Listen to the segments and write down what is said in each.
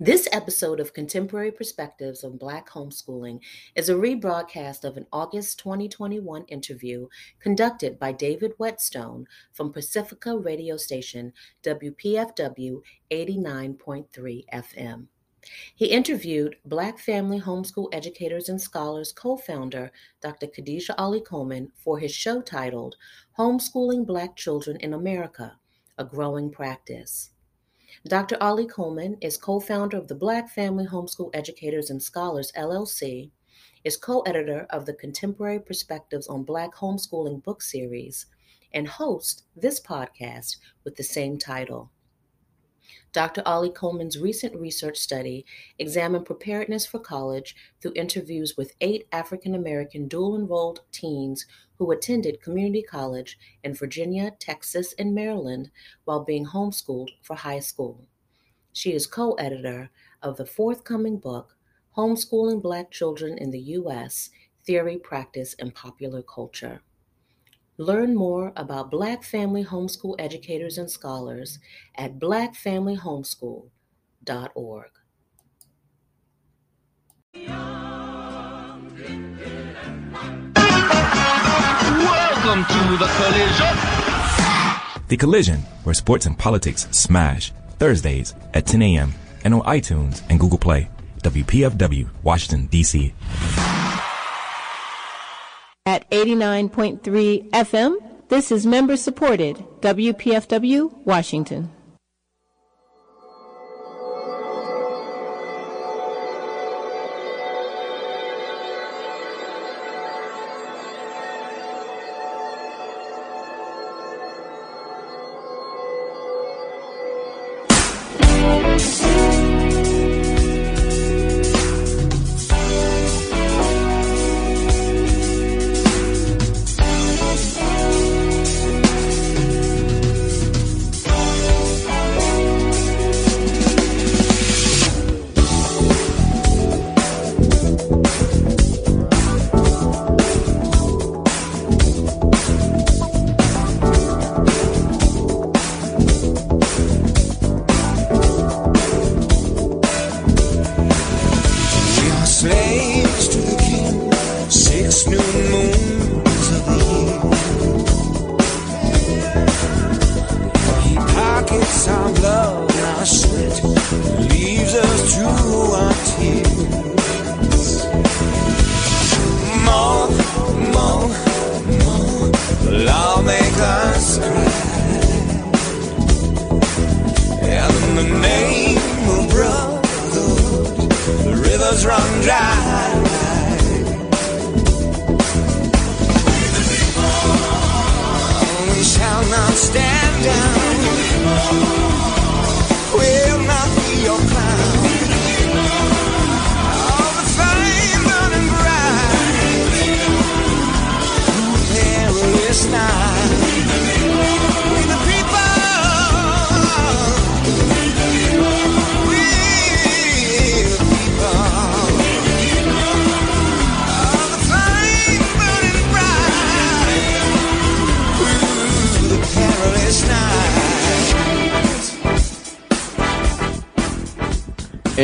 This episode of Contemporary Perspectives on Black Homeschooling is a rebroadcast of an August 2021 interview conducted by David Whetstone from Pacifica radio station WPFW 89.3 FM. He interviewed Black Family Homeschool Educators and Scholars co founder Dr. Khadijah Ali Coleman for his show titled Homeschooling Black Children in America A Growing Practice. Dr. Ali Coleman is co founder of the Black Family Homeschool Educators and Scholars LLC, is co editor of the Contemporary Perspectives on Black Homeschooling book series, and hosts this podcast with the same title. Dr. Ali Coleman's recent research study examined preparedness for college through interviews with eight African American dual enrolled teens who attended community college in Virginia, Texas, and Maryland while being homeschooled for high school. She is co editor of the forthcoming book, Homeschooling Black Children in the U.S. Theory, Practice, and Popular Culture. Learn more about Black family homeschool educators and scholars at blackfamilyhomeschool.org. Welcome to the collision. The Collision, where sports and politics smash. Thursdays at 10 a.m. and on iTunes and Google Play. WPFW, Washington, D.C at 89.3 FM. This is member supported WPFW Washington.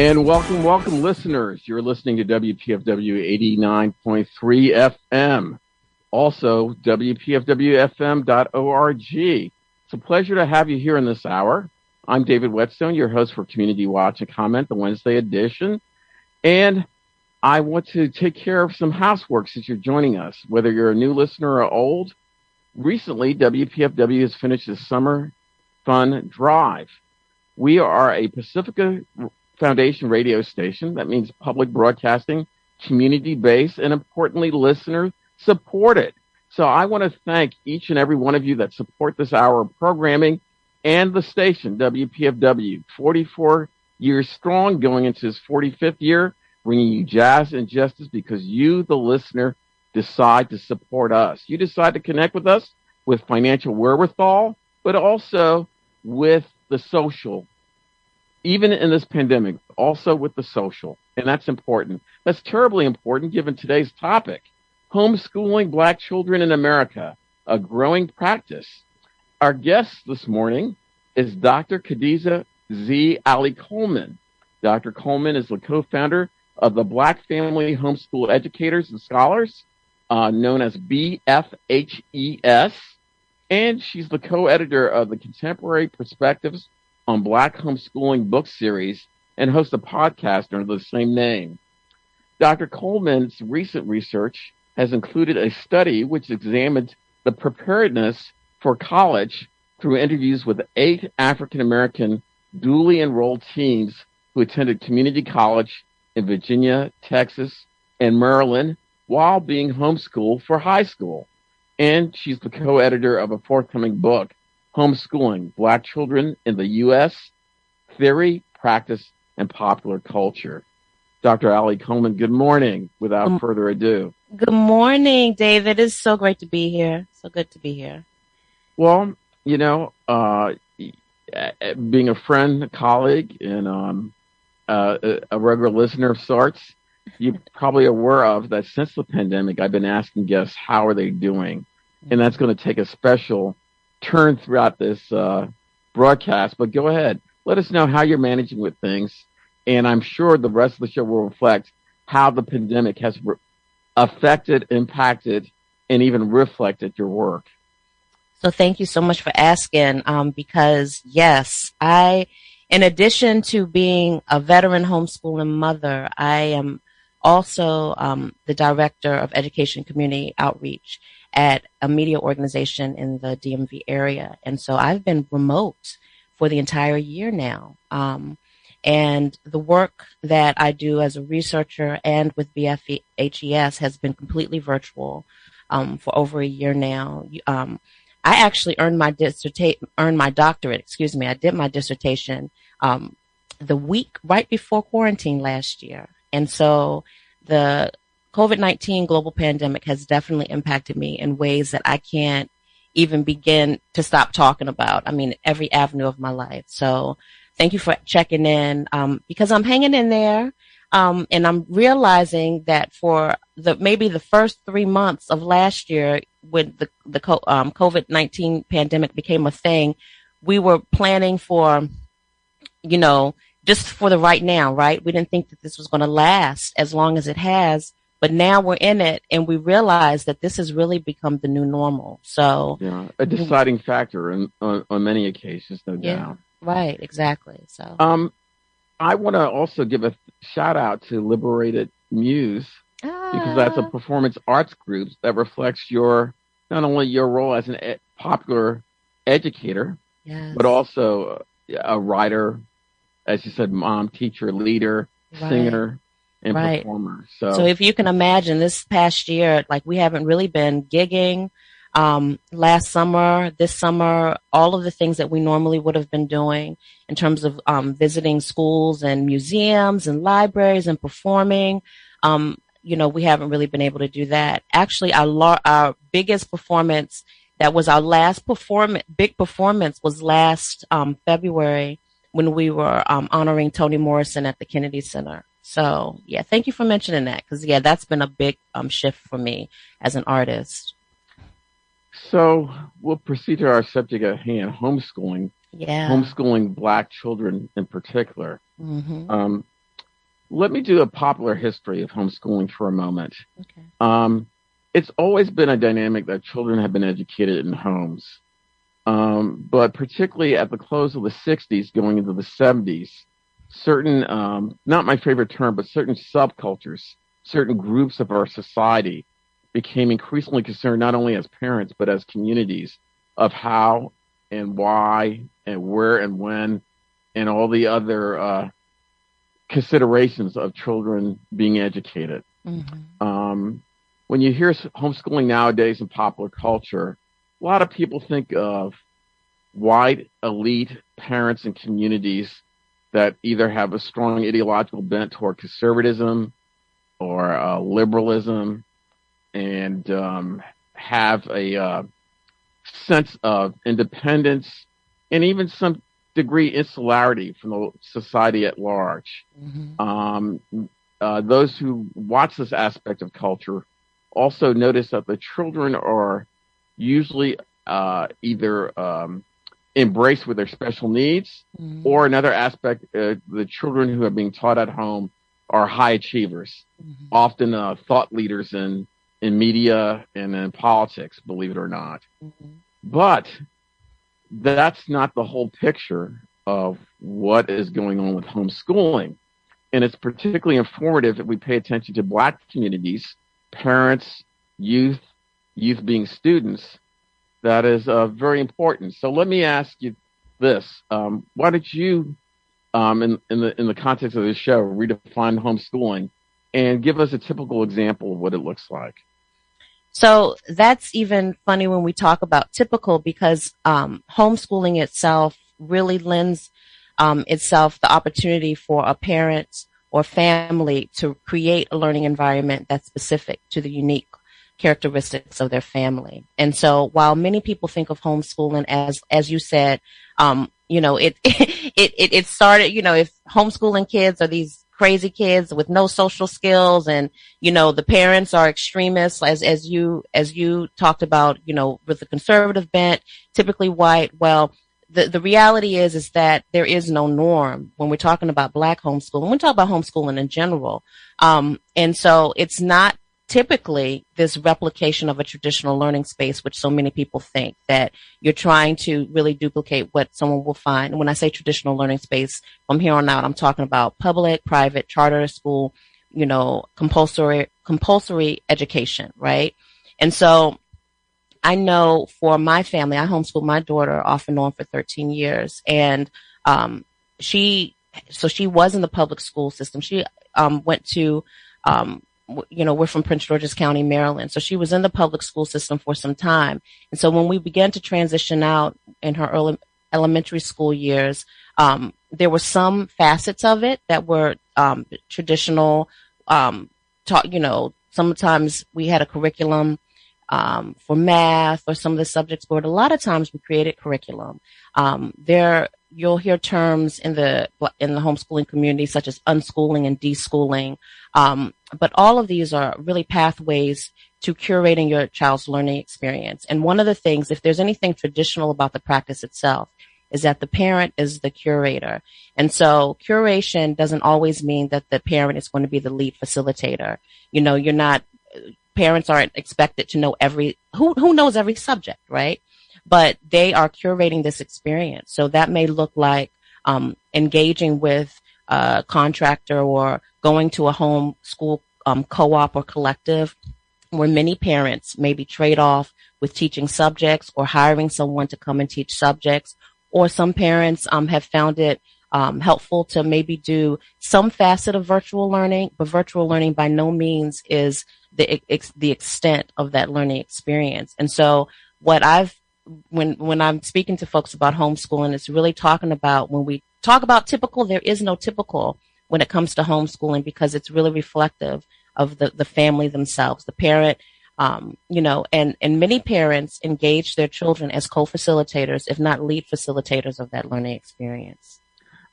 And welcome, welcome, listeners. You're listening to WPFW 89.3 FM, also WPFWFM.org. It's a pleasure to have you here in this hour. I'm David Whetstone, your host for Community Watch and Comment, the Wednesday edition. And I want to take care of some housework since you're joining us, whether you're a new listener or old. Recently, WPFW has finished the Summer Fun Drive. We are a Pacifica Foundation radio station. That means public broadcasting, community based, and importantly, listener supported. So I want to thank each and every one of you that support this hour of programming and the station, WPFW, 44 years strong, going into its 45th year, bringing you jazz and justice because you, the listener, decide to support us. You decide to connect with us with financial wherewithal, but also with the social even in this pandemic, also with the social. And that's important. That's terribly important given today's topic homeschooling black children in America, a growing practice. Our guest this morning is Dr. Khadijah Z. Ali Coleman. Dr. Coleman is the co-founder of the Black Family Homeschool Educators and Scholars, uh, known as BFHES, and she's the co-editor of the Contemporary Perspectives on Black Homeschooling book series and hosts a podcast under the same name. Dr. Coleman's recent research has included a study which examined the preparedness for college through interviews with eight African American duly enrolled teens who attended community college in Virginia, Texas, and Maryland while being homeschooled for high school. And she's the co-editor of a forthcoming book, Homeschooling, Black Children in the U.S., Theory, Practice, and Popular Culture. Dr. Ali Coleman, good morning. Without um, further ado. Good morning, David. It's so great to be here. So good to be here. Well, you know, uh, being a friend, a colleague, and um, uh, a regular listener of sorts, you're probably aware of that since the pandemic, I've been asking guests how are they doing, and that's going to take a special turn throughout this uh, broadcast. But go ahead, let us know how you're managing with things and I'm sure the rest of the show will reflect how the pandemic has re- affected, impacted, and even reflected your work. So thank you so much for asking. Um, because yes, I, in addition to being a veteran homeschooling mother, I am also um, the director of education community outreach at a media organization in the DMV area, and so I've been remote for the entire year now. Um, and the work that I do as a researcher and with BFHES has been completely virtual um, for over a year now. Um, I actually earned my dissertation, earned my doctorate. Excuse me. I did my dissertation um, the week right before quarantine last year, and so the COVID nineteen global pandemic has definitely impacted me in ways that I can't even begin to stop talking about. I mean, every avenue of my life. So Thank you for checking in um, because I'm hanging in there. Um, and I'm realizing that for the maybe the first three months of last year, when the the um, COVID nineteen pandemic became a thing, we were planning for, you know, just for the right now, right? We didn't think that this was going to last as long as it has, but now we're in it, and we realize that this has really become the new normal. So, yeah, a deciding factor in, on, on many occasions, no yeah. doubt. Right, exactly. So, um, I want to also give a shout out to Liberated Muse ah. because that's a ah. performance arts group that reflects your not only your role as an e- popular educator, yes. but also a writer, as you said, mom, teacher, leader, right. singer, and right. performer. So, so if you can imagine, this past year, like we haven't really been gigging um, last summer, this summer, all of the things that we normally would have been doing in terms of um, visiting schools and museums and libraries and performing. Um, you know, we haven't really been able to do that. Actually, our our biggest performance that was our last performance, big performance was last um, February when we were um, honoring Toni Morrison at the Kennedy Center. So yeah, thank you for mentioning that because yeah, that's been a big um, shift for me as an artist. So we'll proceed to our subject at hand: homeschooling. Yeah. Homeschooling black children in particular. Mm-hmm. Um, let me do a popular history of homeschooling for a moment. Okay. Um, it's always been a dynamic that children have been educated in homes. Um, but particularly at the close of the 60s, going into the 70s, certain, um, not my favorite term, but certain subcultures, certain groups of our society became increasingly concerned not only as parents but as communities of how and why and where and when and all the other uh, considerations of children being educated. Mm-hmm. Um, when you hear homeschooling nowadays in popular culture, a lot of people think of white elite parents and communities that either have a strong ideological bent toward conservatism or uh, liberalism and um, have a uh, sense of independence and even some degree insularity from the society at large. Mm-hmm. Um, uh, those who watch this aspect of culture also notice that the children are usually uh, either um, embraced with their special needs, mm-hmm. or another aspect, uh, the children who are being taught at home are high achievers, mm-hmm. often uh, thought leaders in in media and in politics, believe it or not. Mm-hmm. But that's not the whole picture of what is going on with homeschooling. And it's particularly informative if we pay attention to black communities, parents, youth, youth being students. That is uh, very important. So let me ask you this: um, Why did you, um, in, in the in the context of this show, redefine homeschooling and give us a typical example of what it looks like? So that's even funny when we talk about typical because um, homeschooling itself really lends um, itself the opportunity for a parent or family to create a learning environment that's specific to the unique characteristics of their family. And so while many people think of homeschooling as, as you said, um, you know, it, it, it, it started, you know, if homeschooling kids are these crazy kids with no social skills and you know the parents are extremists as as you as you talked about you know with the conservative bent typically white well the, the reality is is that there is no norm when we're talking about black homeschooling. When we talk about homeschooling in general, um, and so it's not typically this replication of a traditional learning space, which so many people think that you're trying to really duplicate what someone will find. And when I say traditional learning space, from here on out, I'm talking about public, private, charter school, you know, compulsory, compulsory education, right? And so I know for my family, I homeschooled my daughter off and on for 13 years and, um, she, so she was in the public school system. She, um, went to, um, you know, we're from Prince George's County, Maryland. So she was in the public school system for some time. And so when we began to transition out in her early elementary school years, um, there were some facets of it that were um, traditional. Um, taught, you know, sometimes we had a curriculum um, for math or some of the subjects, but a lot of times we created curriculum. Um, there, you'll hear terms in the in the homeschooling community such as unschooling and deschooling, um, but all of these are really pathways to curating your child's learning experience. And one of the things, if there's anything traditional about the practice itself, is that the parent is the curator. And so curation doesn't always mean that the parent is going to be the lead facilitator. You know, you're not, parents aren't expected to know every, who, who knows every subject, right? But they are curating this experience. So that may look like, um, engaging with a contractor or going to a home school um, co-op or collective where many parents maybe trade off with teaching subjects or hiring someone to come and teach subjects. Or some parents um, have found it um, helpful to maybe do some facet of virtual learning, but virtual learning by no means is the ex- the extent of that learning experience. And so, what I've when when I'm speaking to folks about homeschooling, it's really talking about when we talk about typical, there is no typical when it comes to homeschooling because it's really reflective of the, the family themselves, the parent, um, you know, and, and many parents engage their children as co-facilitators, if not lead facilitators of that learning experience.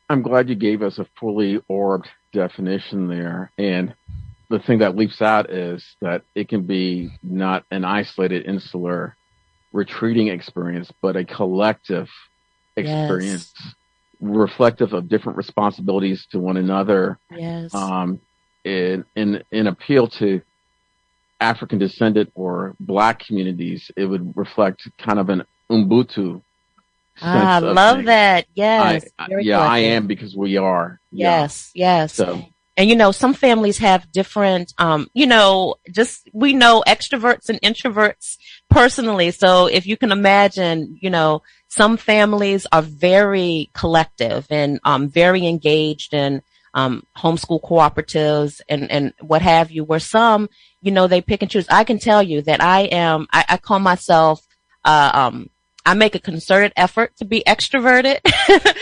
I'm glad you gave us a fully orbed definition there. And the thing that leaps out is that it can be not an isolated, insular, retreating experience, but a collective experience yes reflective of different responsibilities to one another. Yes. Um, in, in, in appeal to African descendant or black communities, it would reflect kind of an Ubuntu. Ah, I love things. that. Yes. I, yeah, I am because we are. Yes. Yeah. Yes. So, and you know, some families have different, um, you know, just we know extroverts and introverts personally. So if you can imagine, you know, some families are very collective and um, very engaged in um, homeschool cooperatives and, and what have you, where some, you know, they pick and choose. I can tell you that I am, I, I call myself, uh, um, I make a concerted effort to be extroverted,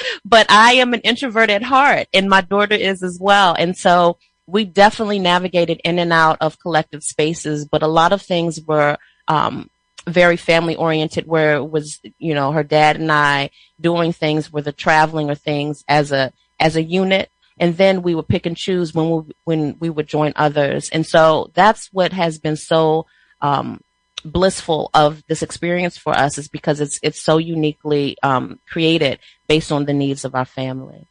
but I am an introvert at heart and my daughter is as well. And so we definitely navigated in and out of collective spaces, but a lot of things were, um, very family oriented where it was, you know, her dad and I doing things whether traveling or things as a, as a unit. And then we would pick and choose when we, when we would join others. And so that's what has been so, um, blissful of this experience for us is because it's it's so uniquely um, created based on the needs of our family.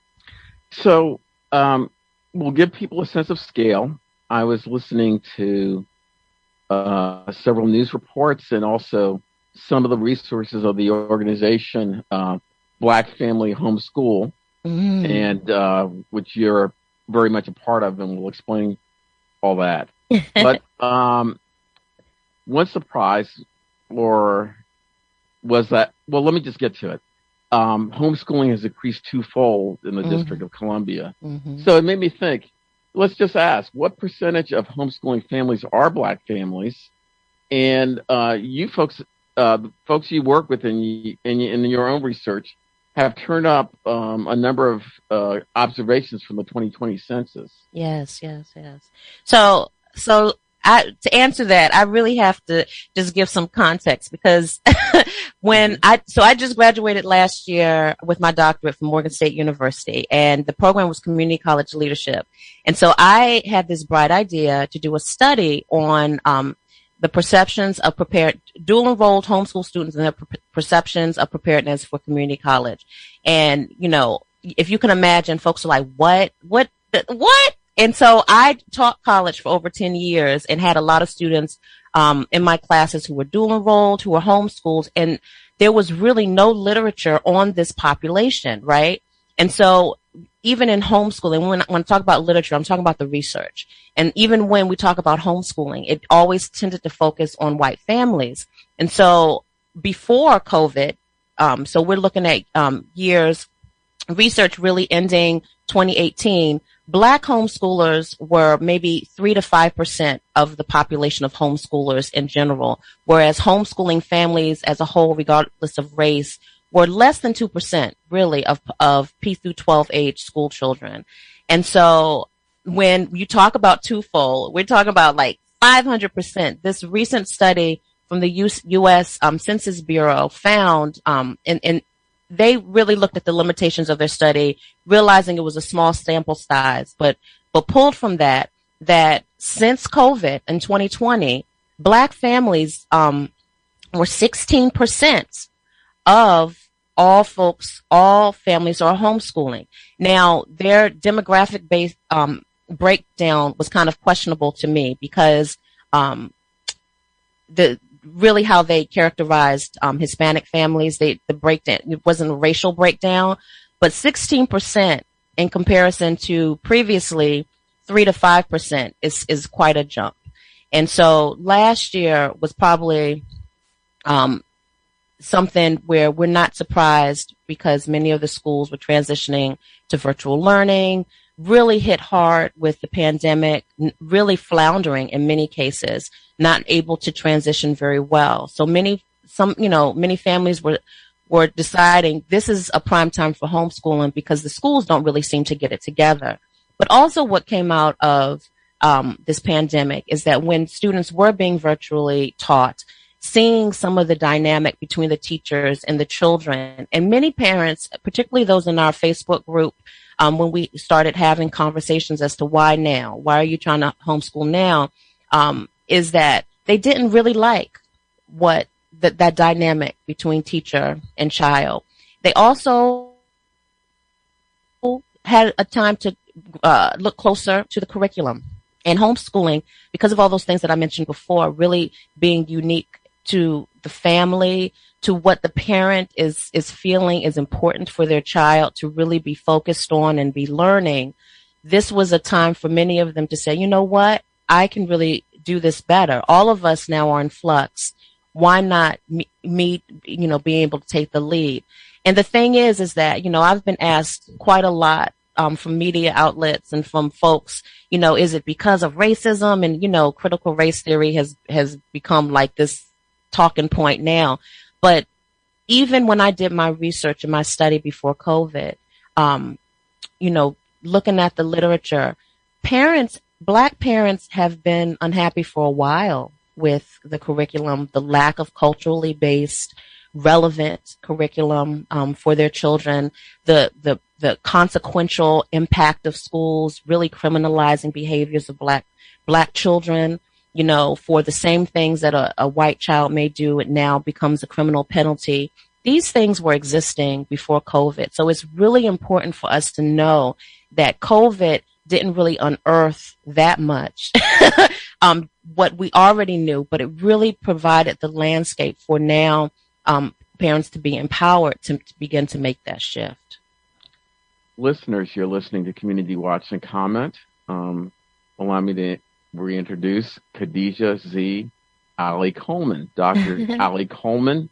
So um, we'll give people a sense of scale. I was listening to uh, several news reports and also some of the resources of the organization uh, Black Family Homeschool, mm. and uh, which you're very much a part of, and we'll explain all that. but um, one surprise, or was that? Well, let me just get to it. Um, homeschooling has increased twofold in the mm-hmm. District of Columbia. Mm-hmm. So it made me think. Let's just ask: What percentage of homeschooling families are Black families? And uh, you folks, uh, folks you work with in, in, in your own research, have turned up um, a number of uh, observations from the 2020 census. Yes, yes, yes. So, so I, to answer that, I really have to just give some context because when. I, so I just graduated last year with my doctorate from Morgan State University and the program was community college leadership. And so I had this bright idea to do a study on, um, the perceptions of prepared dual enrolled homeschool students and their per- perceptions of preparedness for community college. And, you know, if you can imagine, folks are like, what, what, what? And so I taught college for over 10 years and had a lot of students, um, in my classes who were dual enrolled, who were homeschooled, and there was really no literature on this population, right? And so even in homeschooling, when, when I talk about literature, I'm talking about the research. And even when we talk about homeschooling, it always tended to focus on white families. And so before COVID, um, so we're looking at um, years, research really ending 2018, black homeschoolers were maybe three to five percent of the population of homeschoolers in general, whereas homeschooling families as a whole, regardless of race, were less than 2% really of, of P through 12 age school children. And so when you talk about twofold, we're talking about like 500%. This recent study from the US, um, Census Bureau found, um, and, and they really looked at the limitations of their study, realizing it was a small sample size, but, but pulled from that, that since COVID in 2020, black families, um, were 16% of all folks, all families are homeschooling. Now, their demographic based um, breakdown was kind of questionable to me because um, the really how they characterized um, Hispanic families, they the breakdown it wasn't a racial breakdown, but 16% in comparison to previously three to five percent is is quite a jump. And so last year was probably um, something where we're not surprised because many of the schools were transitioning to virtual learning, really hit hard with the pandemic, really floundering in many cases, not able to transition very well. So many, some, you know, many families were, were deciding this is a prime time for homeschooling because the schools don't really seem to get it together. But also what came out of um, this pandemic is that when students were being virtually taught, seeing some of the dynamic between the teachers and the children. And many parents, particularly those in our Facebook group, um, when we started having conversations as to why now, why are you trying to homeschool now, um, is that they didn't really like what that that dynamic between teacher and child. They also had a time to uh, look closer to the curriculum. And homeschooling because of all those things that I mentioned before, really being unique to the family, to what the parent is, is feeling is important for their child to really be focused on and be learning. This was a time for many of them to say, you know what? I can really do this better. All of us now are in flux. Why not me, me you know, being able to take the lead? And the thing is, is that, you know, I've been asked quite a lot um, from media outlets and from folks, you know, is it because of racism? And, you know, critical race theory has, has become like this talking point now. But even when I did my research and my study before COVID, um, you know, looking at the literature, parents, black parents have been unhappy for a while with the curriculum, the lack of culturally based, relevant curriculum um, for their children, the the the consequential impact of schools really criminalizing behaviors of black black children, you know, for the same things that a, a white child may do, it now becomes a criminal penalty. These things were existing before COVID. So it's really important for us to know that COVID didn't really unearth that much. um, what we already knew, but it really provided the landscape for now um, parents to be empowered to, to begin to make that shift. Listeners, you're listening to Community Watch and Comment. Um, allow me to reintroduce Khadijah Z. Ali Coleman. Dr. Ali Coleman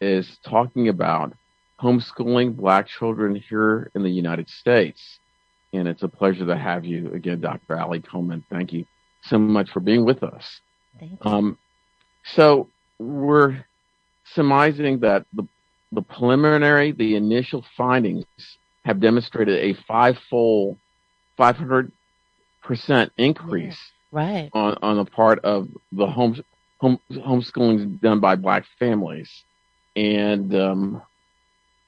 is talking about homeschooling black children here in the United States. And it's a pleasure to have you again, Dr. Ali Coleman. Thank you so much for being with us. Thank you. Um, so we're surmising that the, the preliminary, the initial findings have demonstrated a five-fold, 500% increase right. on, on the part of the home, home homeschooling done by black families. And um,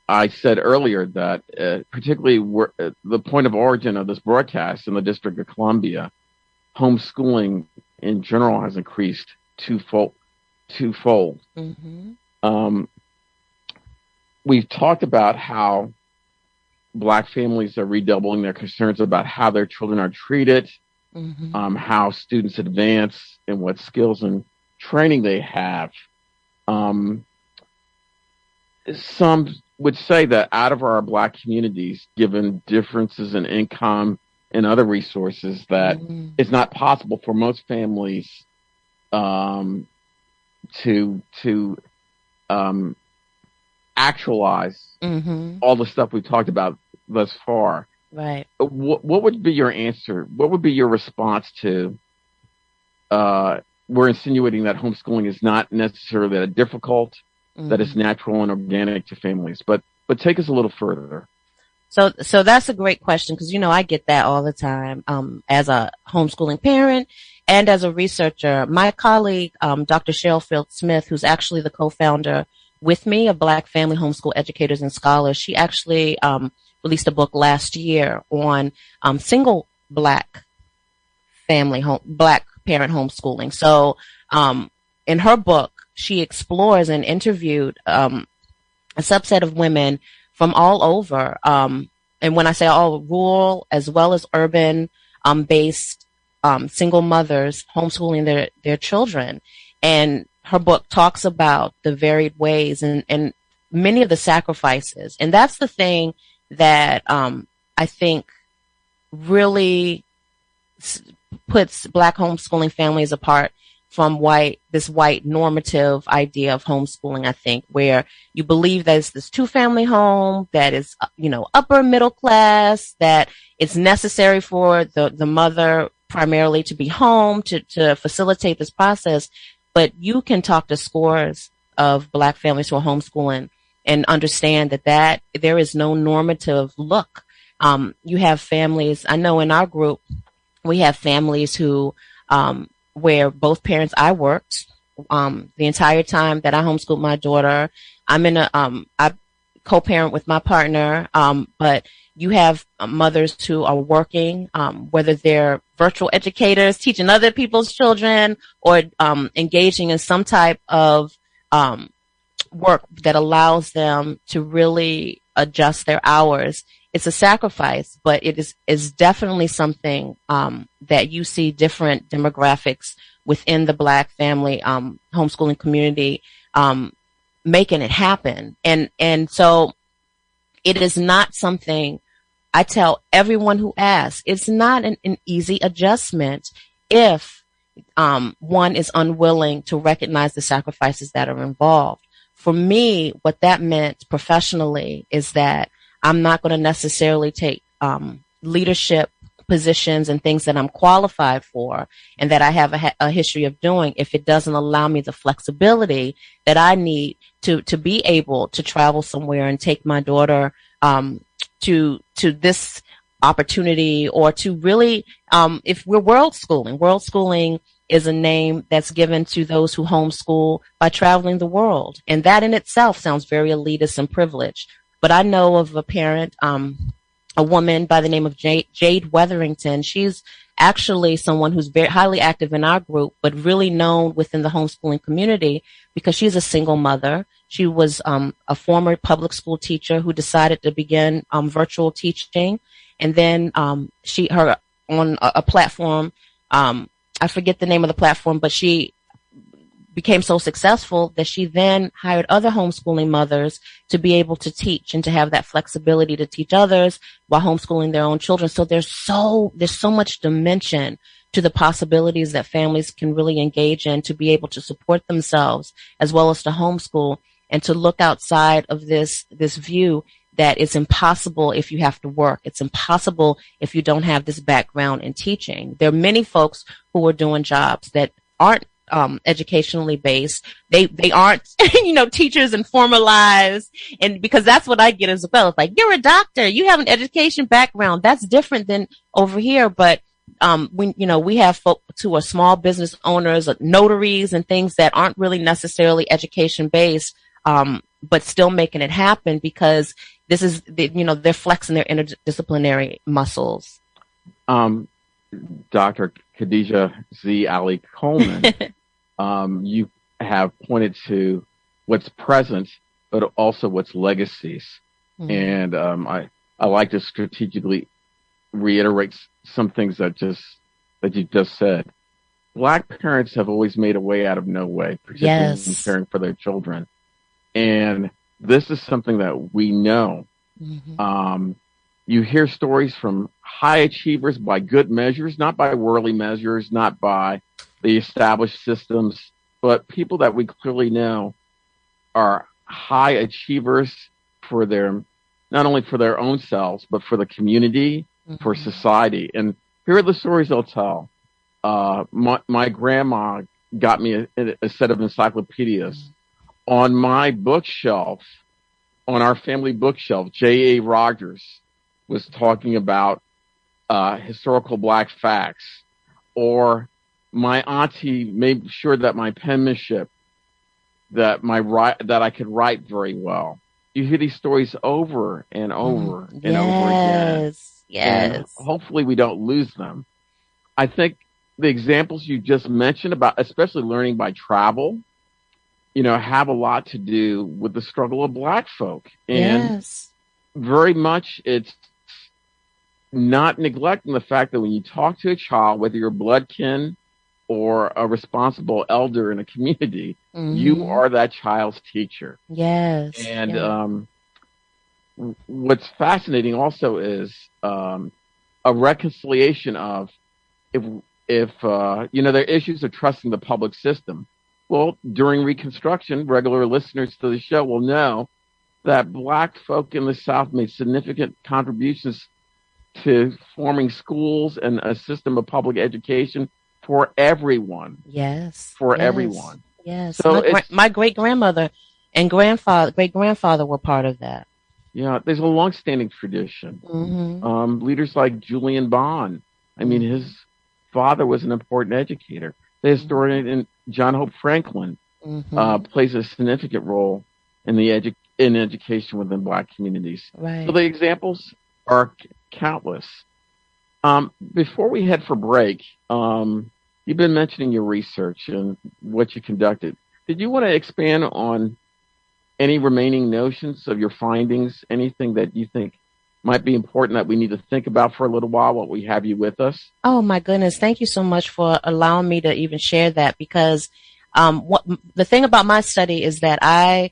I said earlier that uh, particularly where, uh, the point of origin of this broadcast in the District of Columbia, homeschooling in general has increased twofold. Twofold. Mm-hmm. Um, we've talked about how black families are redoubling their concerns about how their children are treated, Mm-hmm. um, how students advance and what skills and training they have. Um, some would say that out of our black communities, given differences in income and other resources, that Mhm. it's not possible for most families um, to to um, actualize Mhm. all the stuff we've talked about thus far. Right. What, what would be your answer? What would be your response to? Uh, we're insinuating that homeschooling is not necessarily that difficult, that it's Mhm. natural and organic to families. But but take us a little further. So, so that's a great question because you know I get that all the time um, as a homeschooling parent and as a researcher. My colleague, um, Dr. Cheryl Fields-Smith, who's actually the co-founder with me of Black Family Homeschool Educators and Scholars, she actually um, released a book last year on um, single Black family home, Black parent homeschooling. So, um, in her book, she explores and interviewed um, a subset of women from all over. Um, and when I say all rural as well as urban um, based um, single mothers homeschooling their, their children. And her book talks about the varied ways and, and many of the sacrifices. And that's the thing that um, I think really puts black homeschooling families apart from white this white normative idea of homeschooling i think where you believe that it's this two family home that is uh, you know upper middle class that it's necessary for the the mother primarily to be home to to facilitate this process but you can talk to scores of black families who are homeschooling and understand that that there is no normative look um, you have families i know in our group we have families who um, where both parents I worked um, the entire time that I homeschooled my daughter. I'm in a um, I co-parent with my partner, um, but you have uh, mothers who are working, um, whether they're virtual educators teaching other people's children or um, engaging in some type of um, work that allows them to really adjust their hours. It's a sacrifice, but it is is definitely something um, that you see different demographics within the Black family um, homeschooling community um, making it happen, and and so it is not something I tell everyone who asks. It's not an, an easy adjustment if um, one is unwilling to recognize the sacrifices that are involved. For me, what that meant professionally is that I'm not going to necessarily take um, leadership positions and things that I'm qualified for and that I have a, a, history of doing if it doesn't allow me the flexibility that I need to to be able to travel somewhere and take my daughter um, to to this opportunity or to really um, if we're world schooling world schooling is a name that's given to those who homeschool by traveling the world and that in itself sounds very elitist and privileged but I know of a parent um, a woman by the name of Jade, Jade Wetherington. She's actually someone who's very highly active in our group, but really known within the homeschooling community because she's a single mother. She was um, a former public school teacher who decided to begin um, virtual teaching, and then um, she her on a, a platform. I forget the name of the platform, but she became so successful that she then hired other homeschooling mothers to be able to teach and to have that flexibility to teach others while homeschooling their own children. So there's so, there's so much dimension to the possibilities that families can really engage in to be able to support themselves as well as to homeschool and to look outside of this, this view that it's impossible if you have to work. It's impossible if you don't have this background in teaching. There are many folks who are doing jobs that aren't um, educationally based. They they aren't you know teachers and formalized, and because that's what I get as well. It's like you're a doctor, you have an education background. That's different than over here, but. Um, we, you know, we have folks who are small business owners, notaries and things that aren't really necessarily education based, um, but still making it happen because this is, you know, they're flexing their interdisciplinary muscles. Um, Dr. Khadijah Z. Ali Coleman, um, you have pointed to what's present, but also what's legacies. Mm-hmm. And um, I, I like to strategically reiterate some things that just that you just said. Black parents have always made a way out of no way, particularly yes. in caring for their children. And this is something that we know. Mm-hmm. Um, you hear stories from high achievers by good measures, not by worldly measures, not by the established systems, but people that we clearly know are high achievers for their not only for their own selves, but for the community, mm-hmm. for society. And here are the stories they'll tell. Uh, my, my grandma got me a, a set of encyclopedias. Mm-hmm. On my bookshelf, on our family bookshelf, J.A. Rogers was talking about uh, historical black facts, or my auntie made sure that my penmanship, that my write, that I could write very well. You hear these stories over and mm-hmm. over mm, and yes, over again. Yes. And hopefully we don't lose them. I think the examples you just mentioned about, especially learning by travel, you know, have a lot to do with the struggle of black folk. And yes. very much it's not neglecting the fact that when you talk to a child, whether you're blood kin or a responsible elder in a community, mm-hmm. you are that child's teacher. Yes. And yeah. um, what's fascinating also is um, a reconciliation of if if uh, you know there are issues of trusting the public system. Well, during Reconstruction, regular listeners to the show will know that black folk in the South made significant contributions to forming schools and a system of public education for everyone. Yes. For yes, everyone. Yes. So my, my great grandmother and grandfather, great grandfather were part of that. Yeah, there's a long-standing tradition. Mm-hmm. Um, leaders like Julian Bond. I mean, mm-hmm. his father was an important educator. The historian in John Hope Franklin mm-hmm. uh, plays a significant role in the edu- in education within Black communities. Right. So the examples are countless. Um, before we head for break, um, you've been mentioning your research and what you conducted. Did you want to expand on any remaining notions of your findings? Anything that you think might be important that we need to think about for a little while while we have you with us? Oh my goodness! Thank you so much for allowing me to even share that because um, what the thing about my study is that I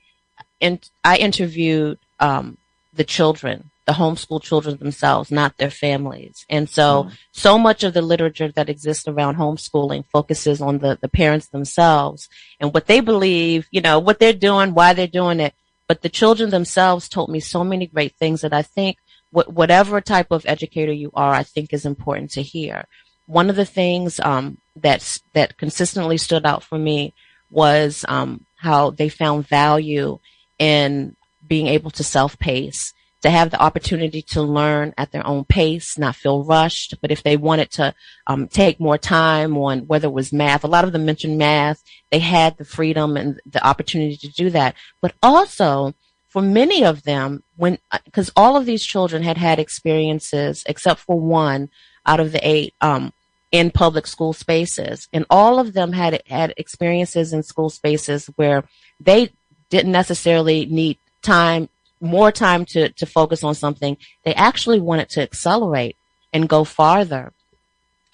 in, I interviewed um, the children the homeschool children themselves, not their families. And so, mm. so much of the literature that exists around homeschooling focuses on the, the parents themselves and what they believe, you know, what they're doing, why they're doing it. But the children themselves told me so many great things that I think wh- whatever type of educator you are, I think is important to hear. One of the things, um, that's, that consistently stood out for me was, um, how they found value in being able to self-pace to have the opportunity to learn at their own pace, not feel rushed. But if they wanted to um, take more time on whether it was math, a lot of them mentioned math, they had the freedom and the opportunity to do that. But also for many of them, when because all of these children had had experiences, except for one out of the eight, um, in public school spaces, and all of them had had experiences in school spaces where they didn't necessarily need time, more time to to focus on something. They actually wanted to accelerate and go farther.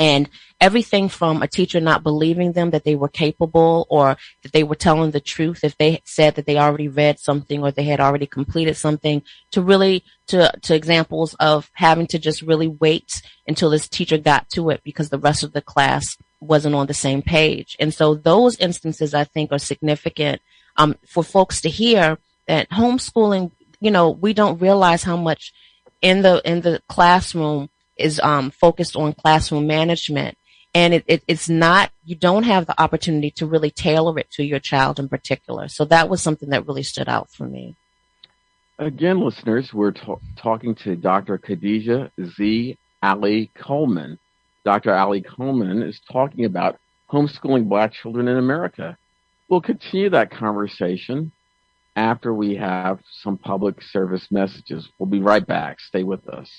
And everything from a teacher not believing them that they were capable or that they were telling the truth if they said that they already read something or they had already completed something to really to, to examples of having to just really wait until this teacher got to it because the rest of the class wasn't on the same page. And so those instances I think are significant um, for folks to hear that homeschooling, you know, we don't realize how much in the in the classroom is um, focused on classroom management. And it, it, it's not, you don't have the opportunity to really tailor it to your child in particular. So that was something that really stood out for me. Again, listeners, we're t- talking to Dr. Khadijah Z. Ali Coleman. Dr. Ali Coleman is talking about homeschooling black children in America. We'll continue that conversation after we have some public service messages. We'll be right back. Stay with us.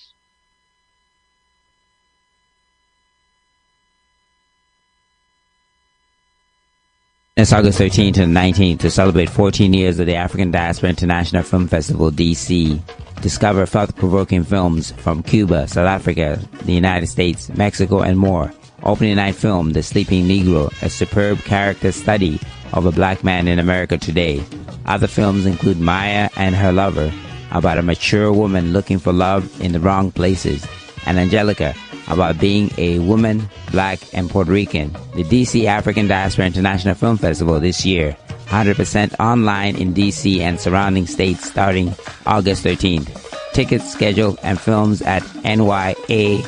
It's August 13th to 19th to celebrate 14 years of the African Diaspora International Film Festival, DC. Discover thought-provoking films from Cuba, South Africa, the United States, Mexico, and more. Opening night film, The Sleeping Negro, a superb character study of a black man in America today. Other films include Maya and Her Lover, about a mature woman looking for love in the wrong places, and Angelica, about being a woman, black, and Puerto Rican. The DC African Diaspora International Film Festival this year, 100% online in DC and surrounding states starting August 13th. Tickets, schedule, and films at nyadiff.org.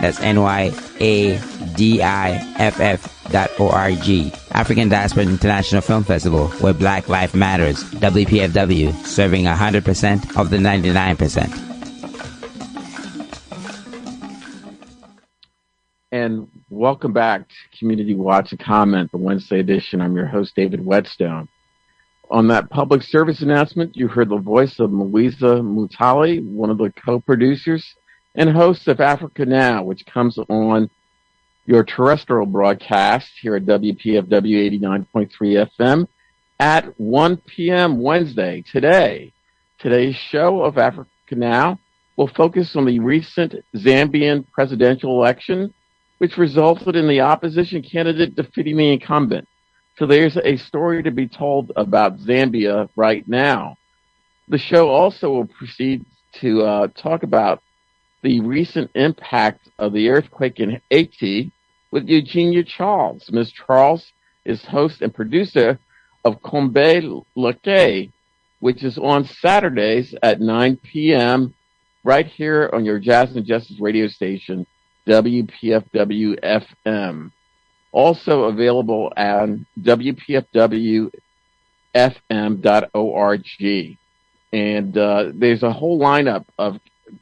That's nyadiff.org. African Diaspora International Film Festival, where Black Life Matters. WPFW, serving 100% of the 99%. And welcome back to Community Watch and Comment, the Wednesday edition. I'm your host, David Whetstone. On that public service announcement, you heard the voice of Louisa Mutali, one of the co-producers and hosts of Africa Now, which comes on your terrestrial broadcast here at WPFW 89.3 FM at 1 p.m. Wednesday today. Today's show of Africa Now will focus on the recent Zambian presidential election which resulted in the opposition candidate defeating the incumbent. So there's a story to be told about Zambia right now. The show also will proceed to uh, talk about the recent impact of the earthquake in Haiti with Eugenia Charles. Ms. Charles is host and producer of Combe Lake, which is on Saturdays at 9 p.m. right here on your Jazz and Justice radio station, WPFW FM. Also available on WPFWFM.org. And uh, there's a whole lineup of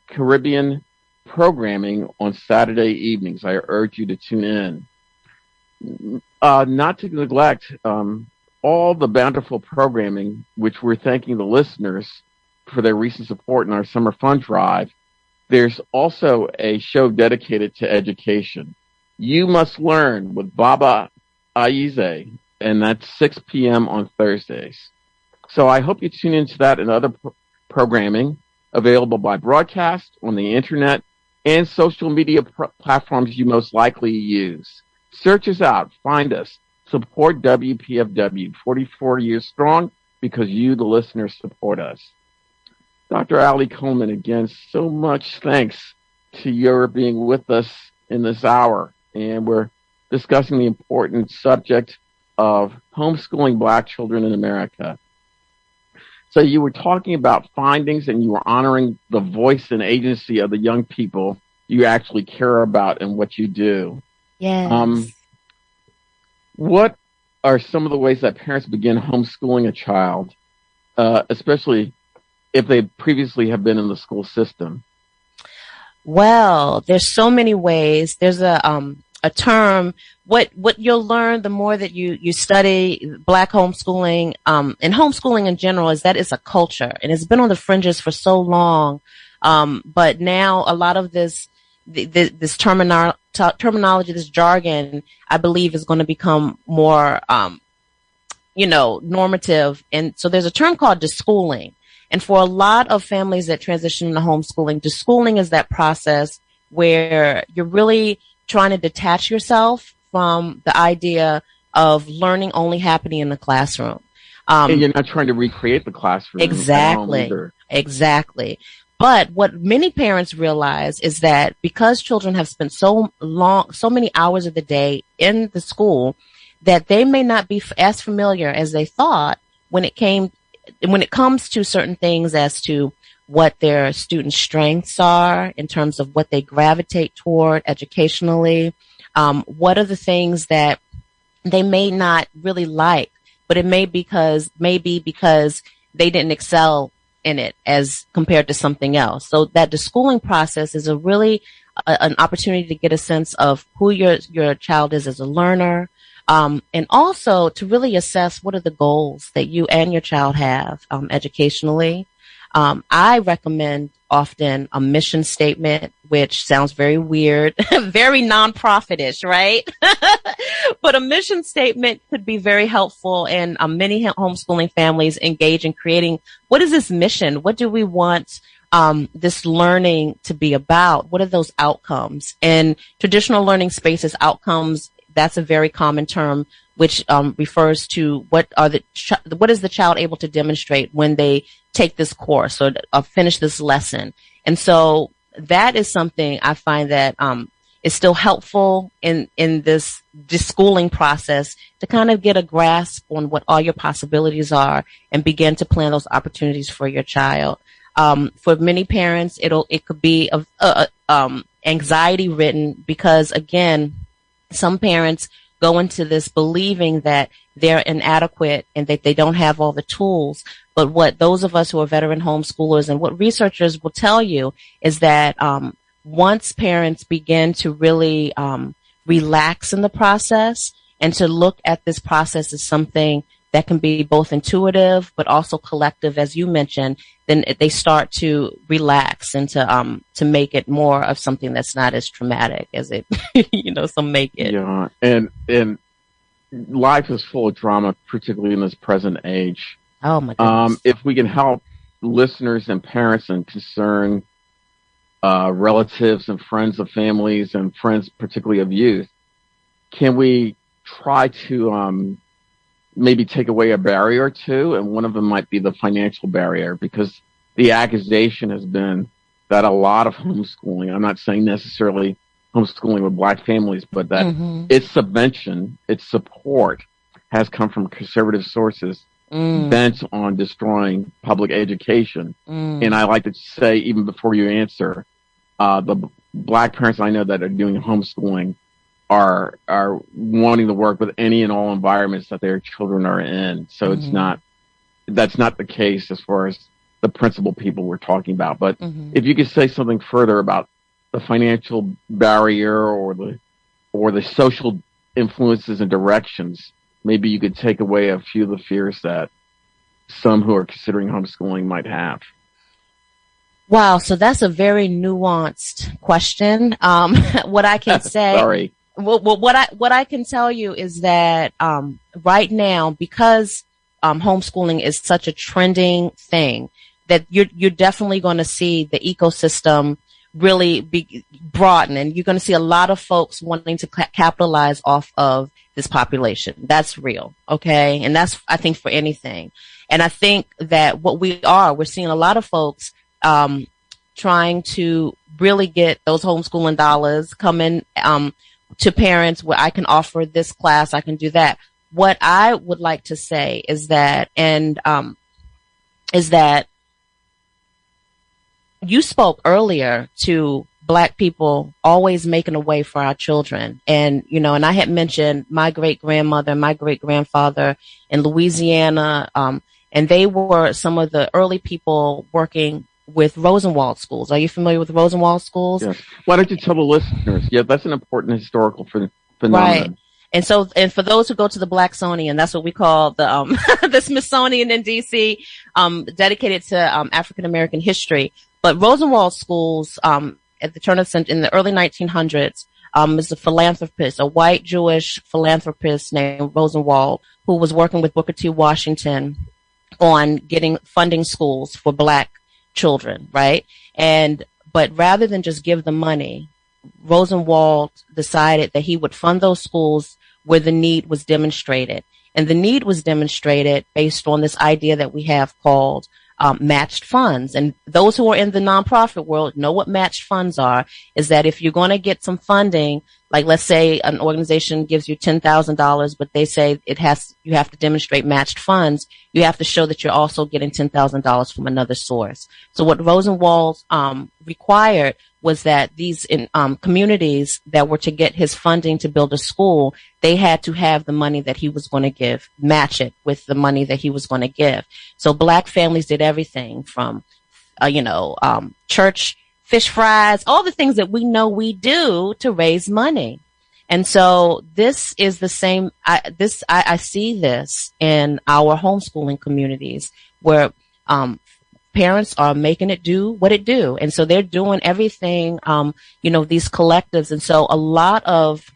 Caribbean programming on Saturday evenings. I urge you to tune in. Uh, not to neglect um, all the bountiful programming, which we're thanking the listeners for their recent support in our summer fund drive there's also a show dedicated to education. You Must Learn with Baba Aize, and that's 6 p.m. on Thursdays. So I hope you tune into that and other programming available by broadcast on the internet and social media pr- platforms you most likely use. Search us out, find us, support WPFW 44 years strong because you, the listeners, support us. Dr. Ali Coleman, again, so much thanks to your being with us in this hour. And we're discussing the important subject of homeschooling black children in America. So you were talking about findings and you were honoring the voice and agency of the young people you actually care about and what you do. Yes. Um, what are some of the ways that parents begin homeschooling a child, uh, especially if they previously have been in the school system? Well, there's so many ways. There's a um, a term. What what you'll learn the more that you you study black homeschooling um, and homeschooling in general is that it's a culture and it's been on the fringes for so long. Um, but now a lot of this the, the, this t- terminology, this jargon, I believe is going to become more, um, you know, normative. And so there's a term called deschooling. And for a lot of families that transition into homeschooling, deschooling is that process where you're really trying to detach yourself from the idea of learning only happening in the classroom. Um, and you're not trying to recreate the classroom. Exactly. Exactly. But what many parents realize is that because children have spent so long, so many hours of the day in the school, that they may not be as familiar as they thought when it came, when it comes to certain things as to what their student strengths are in terms of what they gravitate toward educationally. Um, what are the things that they may not really like, but it may because maybe because they didn't excel in it as compared to something else. So that the schooling process is a really an opportunity to get a sense of who your your child is as a learner, um, and also to really assess what are the goals that you and your child have um, educationally. Um, I recommend often a mission statement, which sounds very weird, very nonprofitish, right? but a mission statement could be very helpful and um, many homeschooling families engage in creating what is this mission? What do we want um, this learning to be about? What are those outcomes? In traditional learning spaces, outcomes, that's a very common term which um, refers to what are the what is the child able to demonstrate when they take this course or uh, finish this lesson. And so that is something I find that um, is still helpful in in this schooling process to kind of get a grasp on what all your possibilities are and begin to plan those opportunities for your child. Um, for many parents, it'll it could be a, a, um, anxiety ridden because again, some parents go into this believing that they're inadequate and that they don't have all the tools. But what those of us who are veteran homeschoolers and what researchers will tell you is that um, once parents begin to really um, relax in the process and to look at this process as something that can be both intuitive but also collective, as you mentioned, then they start to relax and to um to make it more of something that's not as traumatic as it you know some make it. Yeah, and and life is full of drama, particularly in this present age. Oh my goodness. Um, if we can help listeners and parents and concerned uh, relatives and friends of families and friends, particularly of youth, can we try to um, maybe take away a barrier or two, and one of them might be the financial barrier because the accusation has been that a lot of homeschooling, I'm not saying necessarily homeschooling with black families, but that mm-hmm. its subvention, its support has come from conservative sources mm. bent on destroying public education. Mm. And I like to say, even before you answer, uh, the black parents I know that are doing homeschooling are are wanting to work with any and all environments that their children are in. So mm-hmm. it's not that's not the case as far as the principal people we're talking about. But mm-hmm. if you could say something further about the financial barrier or the or the social influences and directions, maybe you could take away a few of the fears that some who are considering homeschooling might have. Wow, so that's a very nuanced question. Um, what I can say, sorry, well, well, what I what I can tell you is that um, right now, because um, homeschooling is such a trending thing, that you're you're definitely going to see the ecosystem really be broaden, and you're going to see a lot of folks wanting to capitalize off of this population. That's real, okay, and that's I think for anything, and I think that what we are, we're seeing a lot of folks um, trying to really get those homeschooling dollars coming. Um, to parents where I can offer this class, I can do that. What I would like to say is that, and, um, is that you spoke earlier to black people always making a way for our children. And, you know, and I had mentioned my great grandmother, my great grandfather in Louisiana, um, and they were some of the early people working with Rosenwald schools. Are you familiar with Rosenwald schools? Yes. Why don't you tell the listeners? Yeah, that's an important historical ph- phenomenon. Right. And so, and for those who go to the Blacksonian, that's what we call the um, the Smithsonian in DC, um, dedicated to um, African American history. But Rosenwald schools um, at the turn of the in the early 1900s um, is a philanthropist, a white Jewish philanthropist named Rosenwald, who was working with Booker T. Washington on getting funding schools for black children, right? And, but rather than just give the money, Rosenwald decided that he would fund those schools where the need was demonstrated. And the need was demonstrated based on this idea that we have called um, matched funds. And those who are in the nonprofit world know what matched funds are, is that if you're going to get some funding, like let's say an organization gives you $10,000, but they say it has, you have to demonstrate matched funds, you have to show that you're also getting $10,000 from another source. So what Rosenwald um, required was that these in, um, communities that were to get his funding to build a school, they had to have the money that he was going to give, match it with the money that he was going to give. So black families did everything from, uh, you know, um, church fish fries, all the things that we know we do to raise money. And so this is the same. I, this I, I see this in our homeschooling communities where um, parents are making it do what it do. And so they're doing everything, um, you know, these collectives. And so a lot of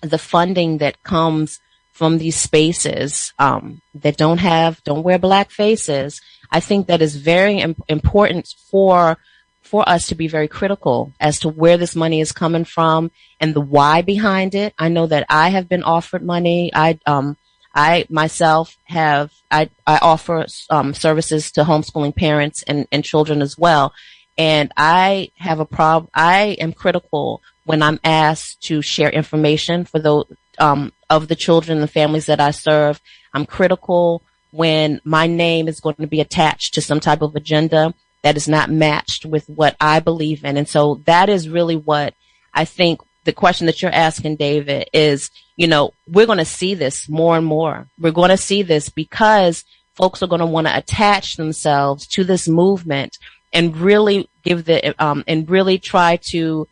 the funding that comes from these spaces, um, that don't have, don't wear black faces, I think that is very Im- important for, for us to be very critical as to where this money is coming from and the why behind it. I know that I have been offered money. I, um, I myself have I I offer um, services to homeschooling parents and, and children as well, and I have a problem. I am critical when I'm asked to share information for those um, of the children and families that I serve. I'm critical when my name is going to be attached to some type of agenda that is not matched with what I believe in, and so that is really what I think the question that you're asking, David, is, you know, we're going to see this more and more. We're going to see this because folks are going to want to attach themselves to this movement and really give the, um, and really try to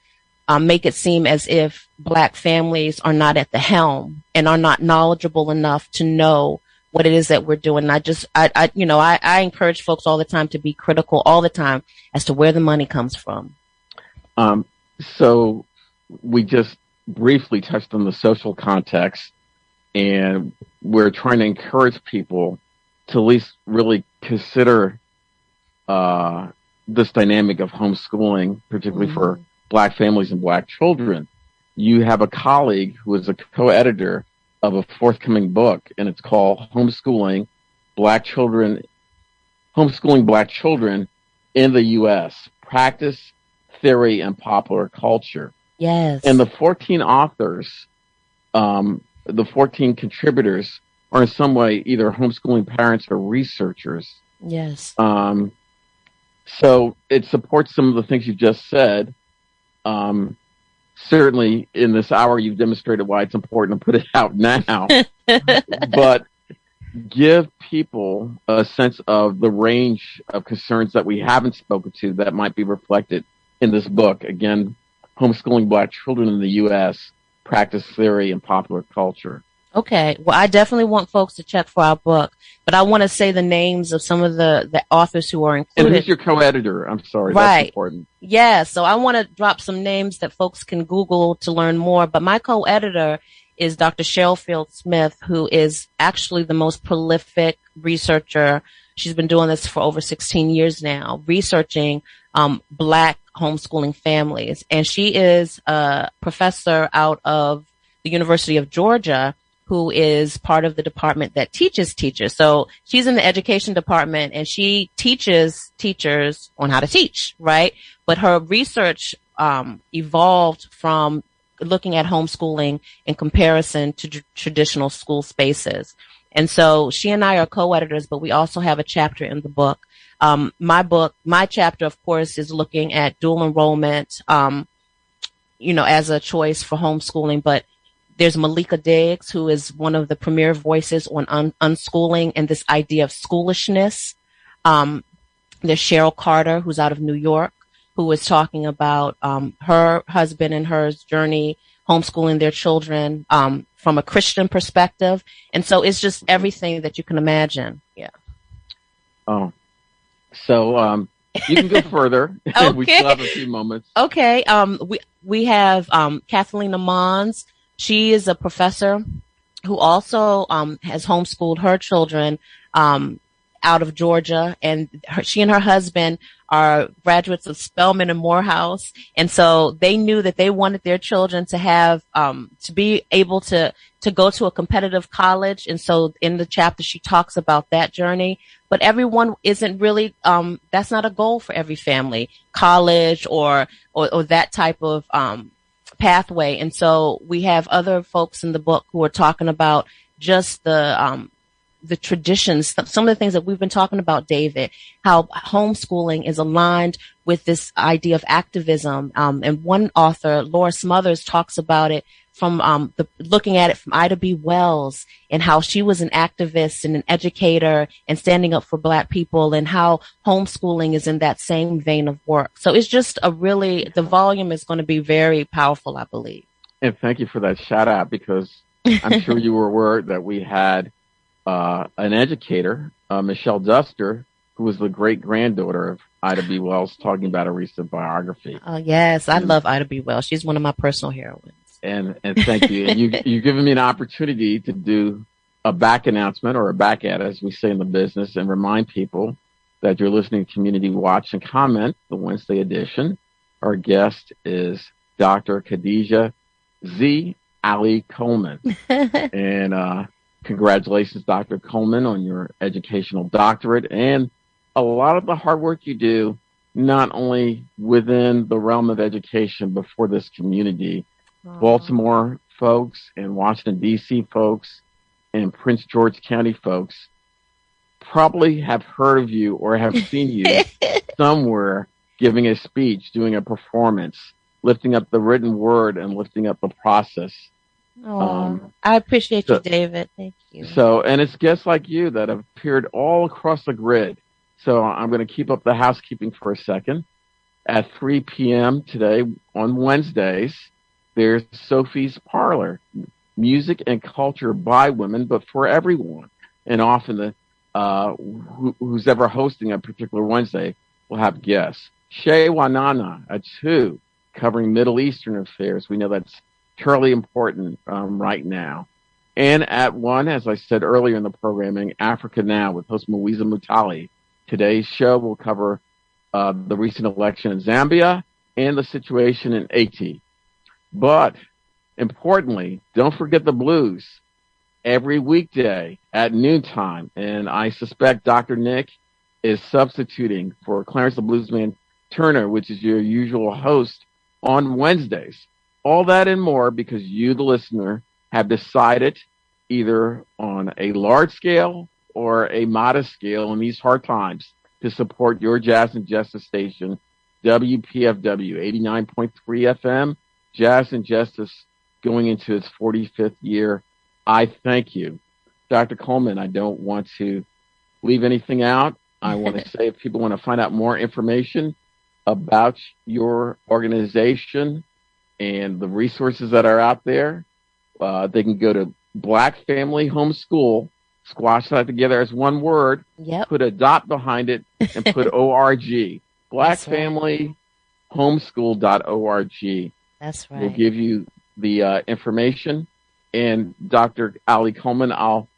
um, make it seem as if black families are not at the helm and are not knowledgeable enough to know what it is that we're doing. And I just, I, I you know, I, I encourage folks all the time to be critical all the time as to where the money comes from. Um, so we just briefly touched on the social context, and we're trying to encourage people to at least really consider uh, this dynamic of homeschooling, particularly mm-hmm. for black families and black children. You have a colleague who is a co-editor of a forthcoming book, and it's called Homeschooling Black Children, Homeschooling Black Children in the U.S. Practice, Theory, and Popular Culture. Yes. And the 14 authors, um, the 14 contributors are in some way either homeschooling parents or researchers. Yes. Um, so it supports some of the things you just said. Um, certainly in this hour, you've demonstrated why it's important to put it out now. but give people a sense of the range of concerns that we haven't spoken to that might be reflected in this book. Again, homeschooling black children in the U.S., practice theory, and popular culture. Okay. Well, I definitely want folks to check for our book, but I want to say the names of some of the, the authors who are included. And who's your co-editor? I'm sorry. Right. That's important. Yeah. So I want to drop some names that folks can Google to learn more, but my co-editor is Dr. Cheryl Fields-Smith, who is actually the most prolific researcher. She's been doing this for over 16 years now, researching um, black homeschooling families. And she is a professor out of the University of Georgia who is part of the department that teaches teachers. So she's in the education department and she teaches teachers on how to teach, right? But her research um, evolved from looking at homeschooling in comparison to tr- traditional school spaces. And so she and I are co-editors, but we also have a chapter in the book um, my book, my chapter, of course, is looking at dual enrollment, um, you know, as a choice for homeschooling. But there's Malika Diggs, who is one of the premier voices on un- unschooling and this idea of schoolishness. Um, there's Cheryl Carter, who's out of New York, who is talking about um, her husband and her journey homeschooling their children um, from a Christian perspective. And so it's just everything that you can imagine. Yeah. Oh, so um, you can go further. okay. we still have a few moments. Okay. Um, we we have um, Kathleen Mons. She is a professor who also um, has homeschooled her children um, out of Georgia, and her, she and her husband are graduates of Spelman and Morehouse, and so they knew that they wanted their children to have um, to be able to to go to a competitive college, and so in the chapter she talks about that journey. But everyone isn't really um, that's not a goal for every family, college or or, or that type of um, pathway, and so we have other folks in the book who are talking about just the um, the traditions, some of the things that we've been talking about, David, how homeschooling is aligned with this idea of activism. Um, and one author, Laura Smothers, talks about it from um, the, looking at it from Ida B. Wells and how she was an activist and an educator and standing up for Black people, and how homeschooling is in that same vein of work. So it's just a really the volume is going to be very powerful, I believe. And thank you for that shout out because I'm sure you were aware that we had uh, an educator, uh, Michelle Duster, who was the great granddaughter of Ida B. Wells, talking about a recent biography. Oh yes, I love Ida B. Wells. She's one of my personal heroines. And and thank you. and you you've given me an opportunity to do a back announcement or a back ad, as we say in the business, and remind people that you're listening to Community Watch and Comment, the Wednesday edition. Our guest is Dr. Khadijah Z. Ali Coleman. and uh, Congratulations, Dr. Coleman, on your educational doctorate and a lot of the hard work you do, not only within the realm of education, but for this community. Aww. Baltimore folks and Washington, D.C. folks and Prince George County folks probably have heard of you or have seen you somewhere giving a speech, doing a performance, lifting up the written word and lifting up the process um, I appreciate so, you, David. Thank you. So, and it's guests like you that have appeared all across the grid. So I'm going to keep up the housekeeping for a second. At 3 p.m. today on Wednesdays, there's Sophie's Parlor, music and culture by women, but for everyone. And often the uh, who, who's ever hosting a particular Wednesday will have guests. Shay Wanana at two, covering Middle Eastern affairs. We know that's terribly important um, right now. And at one, as I said earlier in the programming, Africa Now with host Moiza Mutali. Today's show will cover uh, the recent election in Zambia and the situation in Haiti. But importantly, don't forget the blues every weekday at noontime. And I suspect Dr. Nick is substituting for Clarence the Bluesman Turner, which is your usual host on Wednesdays. All that and more because you, the listener, have decided either on a large scale or a modest scale in these hard times to support your Jazz and Justice station, WPFW 89.3 FM, Jazz and Justice going into its 45th year. I thank you. Dr. Coleman, I don't want to leave anything out. I want to say if people want to find out more information about your organization, and the resources that are out there. Uh, they can go to Black Family Homeschool, squash that together as one word, yep. put a dot behind it, and put org. Black Family Homeschool.org. That's right. We'll give you the uh, information. And Dr. Ali Coleman, I'll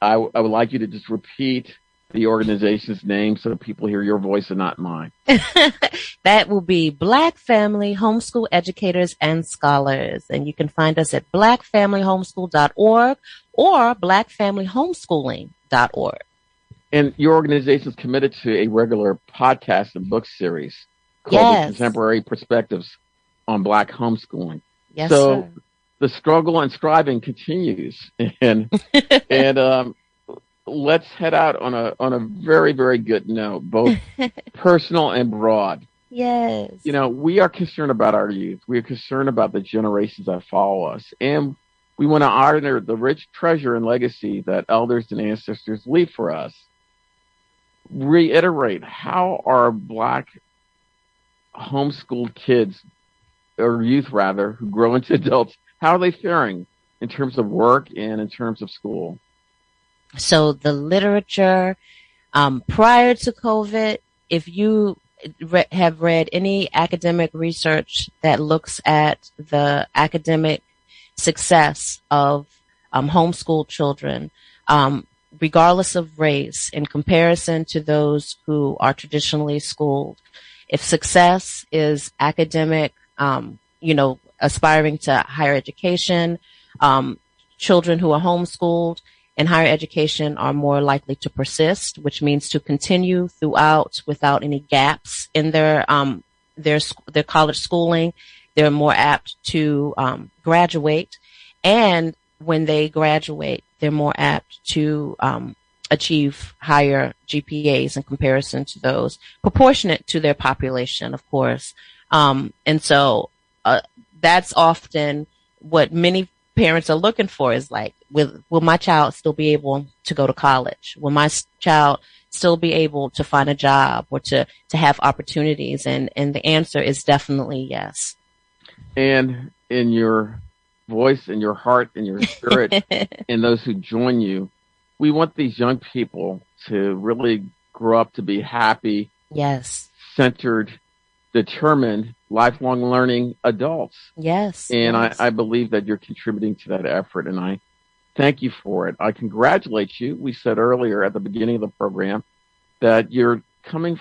I, w- I would like you to just repeat the organization's name so people hear your voice and not mine. that will be Black Family Homeschool Educators and Scholars. And you can find us at blackfamilyhomeschool.org or blackfamilyhomeschooling.org. And your organization is committed to a regular podcast and book series called yes. Contemporary Perspectives on Black Homeschooling. Yes, so sir. the struggle and striving continues. And, and, um, let's head out on a on a very very good note, both personal and broad. Yes. You know, we are concerned about our youth. We are concerned about the generations that follow us, and we want to honor the rich treasure and legacy that elders and ancestors leave for us. reiterate how are black homeschooled kids or youth rather who grow into adults how are they faring in terms of work and in terms of school so the literature um, prior to covid if you re- have read any academic research that looks at the academic success of um, homeschooled children um, regardless of race, in comparison to those who are traditionally schooled. If success is academic, um, you know, aspiring to higher education, um, children who are homeschooled in higher education are more likely to persist, which means to continue throughout without any gaps in their um, their their college schooling. They're more apt to um, graduate, and when they graduate, they're more apt to um, achieve higher GPAs in comparison to those proportionate to their population, of course. Um, and so uh, that's often what many parents are looking for is like, will, will my child still be able to go to college? Will my child still be able to find a job or to, to have opportunities? And, and the answer is definitely yes. And in your voice in your heart in your spirit and those who join you. We want these young people to really grow up to be happy, yes, centered, determined, lifelong learning adults. Yes. And yes. I, I believe that you're contributing to that effort and I thank you for it. I congratulate you. We said earlier at the beginning of the program that you're coming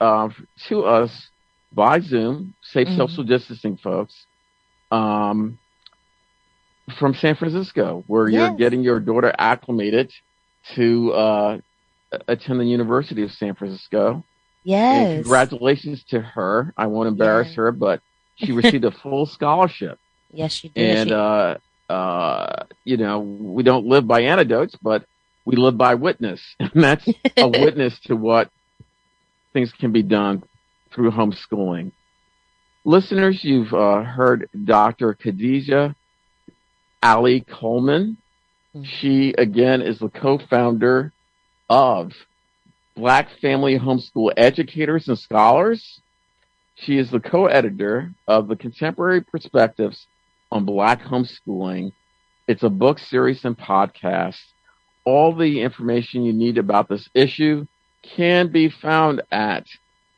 uh, to us by Zoom, safe mm-hmm. social distancing folks. Um, from San Francisco, where yes. you're getting your daughter acclimated to uh, attend the University of San Francisco. Yes. And congratulations to her. I won't embarrass yes. her, but she received a full scholarship. Yes, she did. And, uh, uh, you know, we don't live by anecdotes, but we live by witness. And that's a witness to what things can be done through homeschooling. Listeners, you've uh, heard Dr. Khadijah Ali Coleman. Hmm. She, again, is the co-founder of Black Family Homeschool Educators and Scholars. She is the co-editor of the Contemporary Perspectives on Black Homeschooling. It's a book series and podcast. All the information you need about this issue can be found at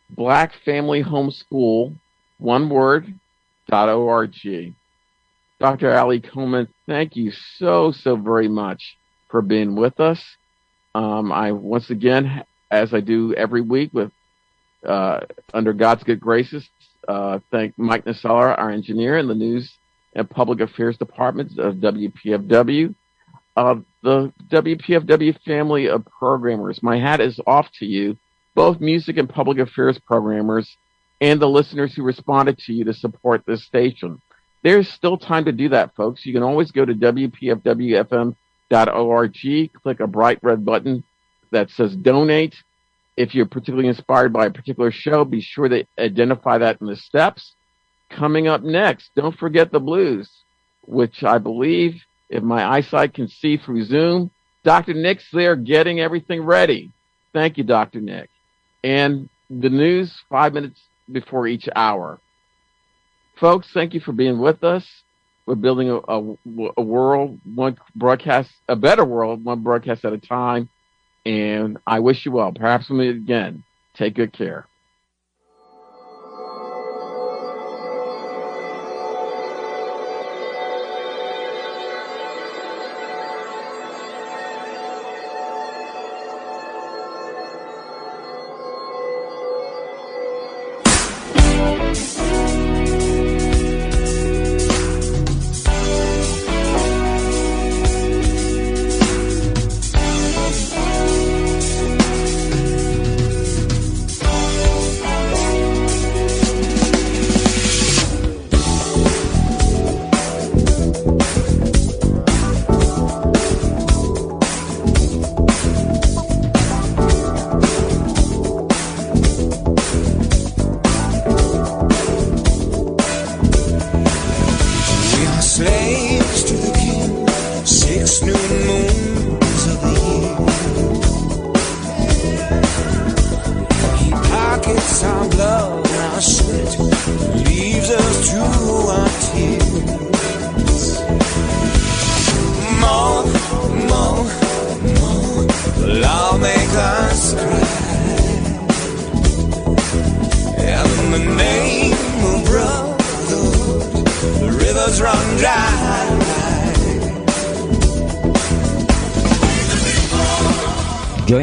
Black Family Homeschool, one word, dot org. Dr. Ali Coleman, thank you so, so very much for being with us. Um, I once again, as I do every week with uh, under God's good graces, uh, thank Mike Nasala, our engineer in the News and Public Affairs Department of WPFW. Uh, the WPFW family of programmers, my hat is off to you, both music and public affairs programmers, and the listeners who responded to you to support this station. There's still time to do that, folks. You can always go to WPFWFM.org, click a bright red button that says donate. If you're particularly inspired by a particular show, be sure to identify that in the steps. Coming up next, don't forget the blues, which I believe, if my eyesight can see through Zoom, Dr. Nick's there getting everything ready. Thank you, Dr. Nick. And the news five minutes before each hour. Folks, thank you for being with us. We're building a, a, a world, one broadcast, a better world, one broadcast at a time. And I wish you well. Perhaps we'll meet again. Take good care.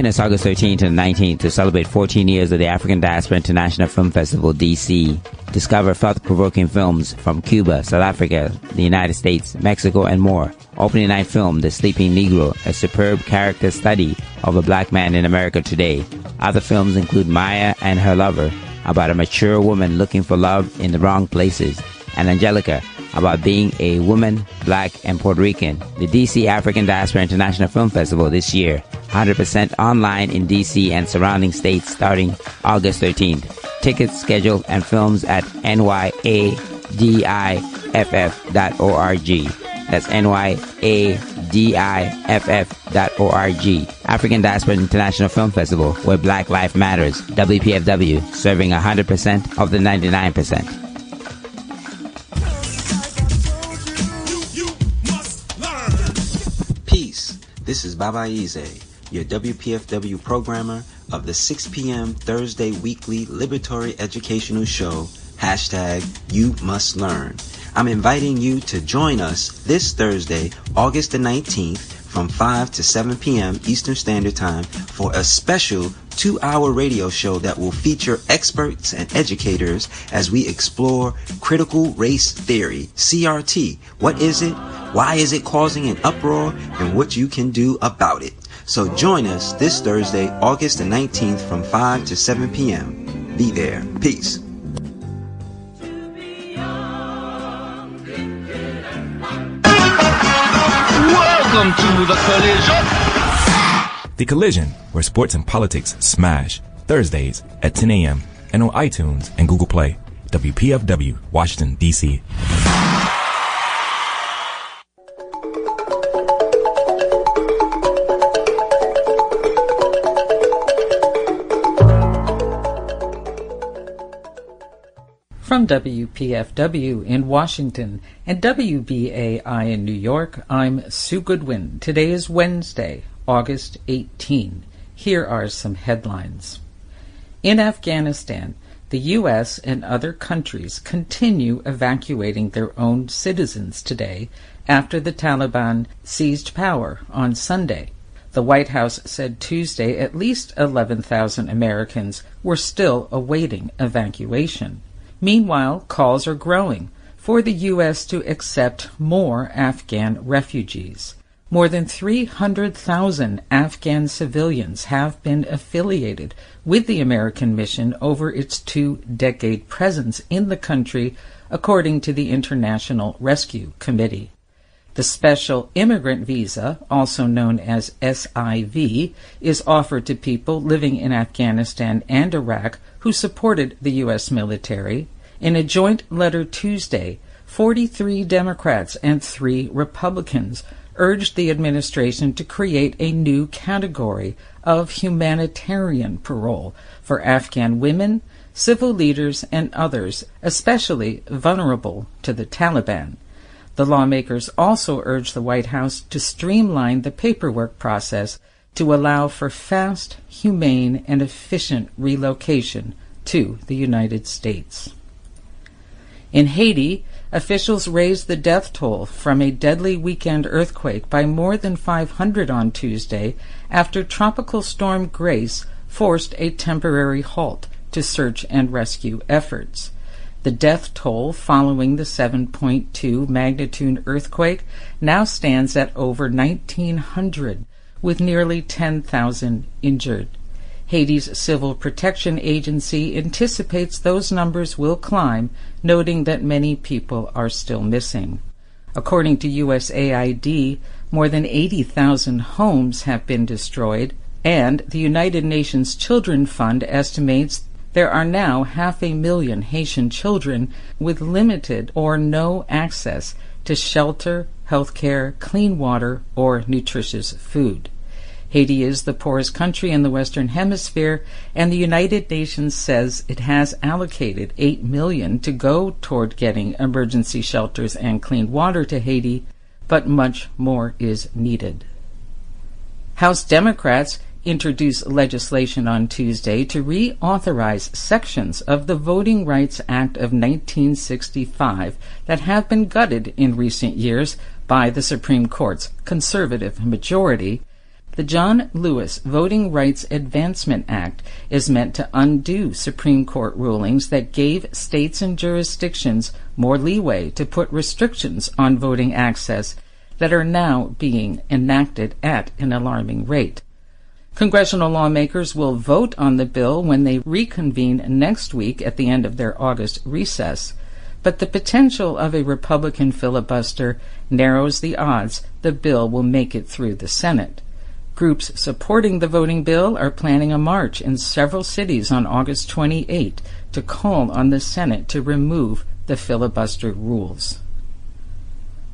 Us August 13th and 19th to celebrate 14 years of the African Diaspora International Film Festival, DC. Discover thought-provoking films from Cuba, South Africa, the United States, Mexico, and more. Opening night film, The Sleeping Negro, a superb character study of a black man in America today. Other films include Maya and Her Lover, about a mature woman looking for love in the wrong places, and Angelica, about being a woman, black, and Puerto Rican. The DC African Diaspora International Film Festival this year, 100% online in DC and surrounding states starting August 13th. Tickets, schedule, and films at nyadiff.org. That's nyadiff.org. African Diaspora International Film Festival, where Black Life Matters. WPFW, serving 100% of the 99%. Peace. This is Baba Ize, your WPFW programmer of the 6 p.m. Thursday weekly liberatory educational show, hashtag You Must Learn. I'm inviting you to join us this Thursday, August the 19th, from 5 to 7 p.m. Eastern Standard Time for a special two hour radio show that will feature experts and educators as we explore critical race theory, CRT. What is it? Why is it causing an uproar? And what you can do about it. So join us this Thursday, August the 19th from 5 to 7 p.m. Be there. Peace. Welcome to the collision. The Collision, where sports and politics smash. Thursdays at 10 a.m. and on iTunes and Google Play. WPFW, Washington, D.C. From WPFW in Washington and WBAI in New York, I'm Sue Goodwin. Today is Wednesday, August 18. Here are some headlines. In Afghanistan, the U.S. and other countries continue evacuating their own citizens today after the Taliban seized power on Sunday. The White House said Tuesday at least 11,000 Americans were still awaiting evacuation. Meanwhile, calls are growing for the U.S. to accept more Afghan refugees. More than 300,000 Afghan civilians have been affiliated with the American mission over its two decade presence in the country, according to the International Rescue Committee. The Special Immigrant Visa, also known as SIV, is offered to people living in Afghanistan and Iraq who supported the U.S. military. In a joint letter Tuesday, 43 Democrats and 3 Republicans urged the administration to create a new category of humanitarian parole for Afghan women, civil leaders, and others, especially vulnerable to the Taliban. The lawmakers also urged the White House to streamline the paperwork process to allow for fast, humane, and efficient relocation to the United States. In Haiti, officials raised the death toll from a deadly weekend earthquake by more than 500 on Tuesday after Tropical Storm Grace forced a temporary halt to search and rescue efforts. The death toll following the 7.2 magnitude earthquake now stands at over 1,900, with nearly 10,000 injured. Haiti's Civil Protection Agency anticipates those numbers will climb, noting that many people are still missing. According to USAID, more than 80,000 homes have been destroyed, and the United Nations Children Fund estimates there are now half a million Haitian children with limited or no access to shelter, health care, clean water, or nutritious food. Haiti is the poorest country in the Western Hemisphere, and the United Nations says it has allocated 8 million to go toward getting emergency shelters and clean water to Haiti, but much more is needed. House Democrats introduced legislation on Tuesday to reauthorize sections of the Voting Rights Act of 1965 that have been gutted in recent years by the Supreme Court's conservative majority the John Lewis Voting Rights Advancement Act is meant to undo Supreme Court rulings that gave states and jurisdictions more leeway to put restrictions on voting access that are now being enacted at an alarming rate. Congressional lawmakers will vote on the bill when they reconvene next week at the end of their August recess, but the potential of a Republican filibuster narrows the odds the bill will make it through the Senate. Groups supporting the voting bill are planning a march in several cities on August 28 to call on the Senate to remove the filibuster rules.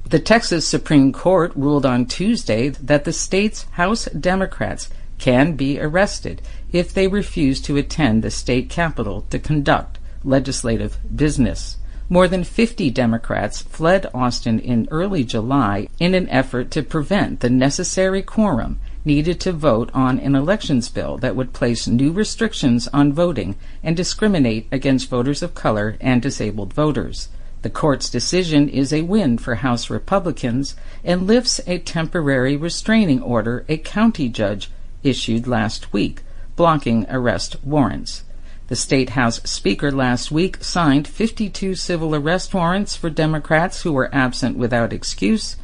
The Texas Supreme Court ruled on Tuesday that the state's House Democrats can be arrested if they refuse to attend the state capitol to conduct legislative business. More than 50 Democrats fled Austin in early July in an effort to prevent the necessary quorum needed to vote on an elections bill that would place new restrictions on voting and discriminate against voters of color and disabled voters. The court's decision is a win for House Republicans and lifts a temporary restraining order a county judge issued last week, blocking arrest warrants. The State House Speaker last week signed 52 civil arrest warrants for Democrats who were absent without excuse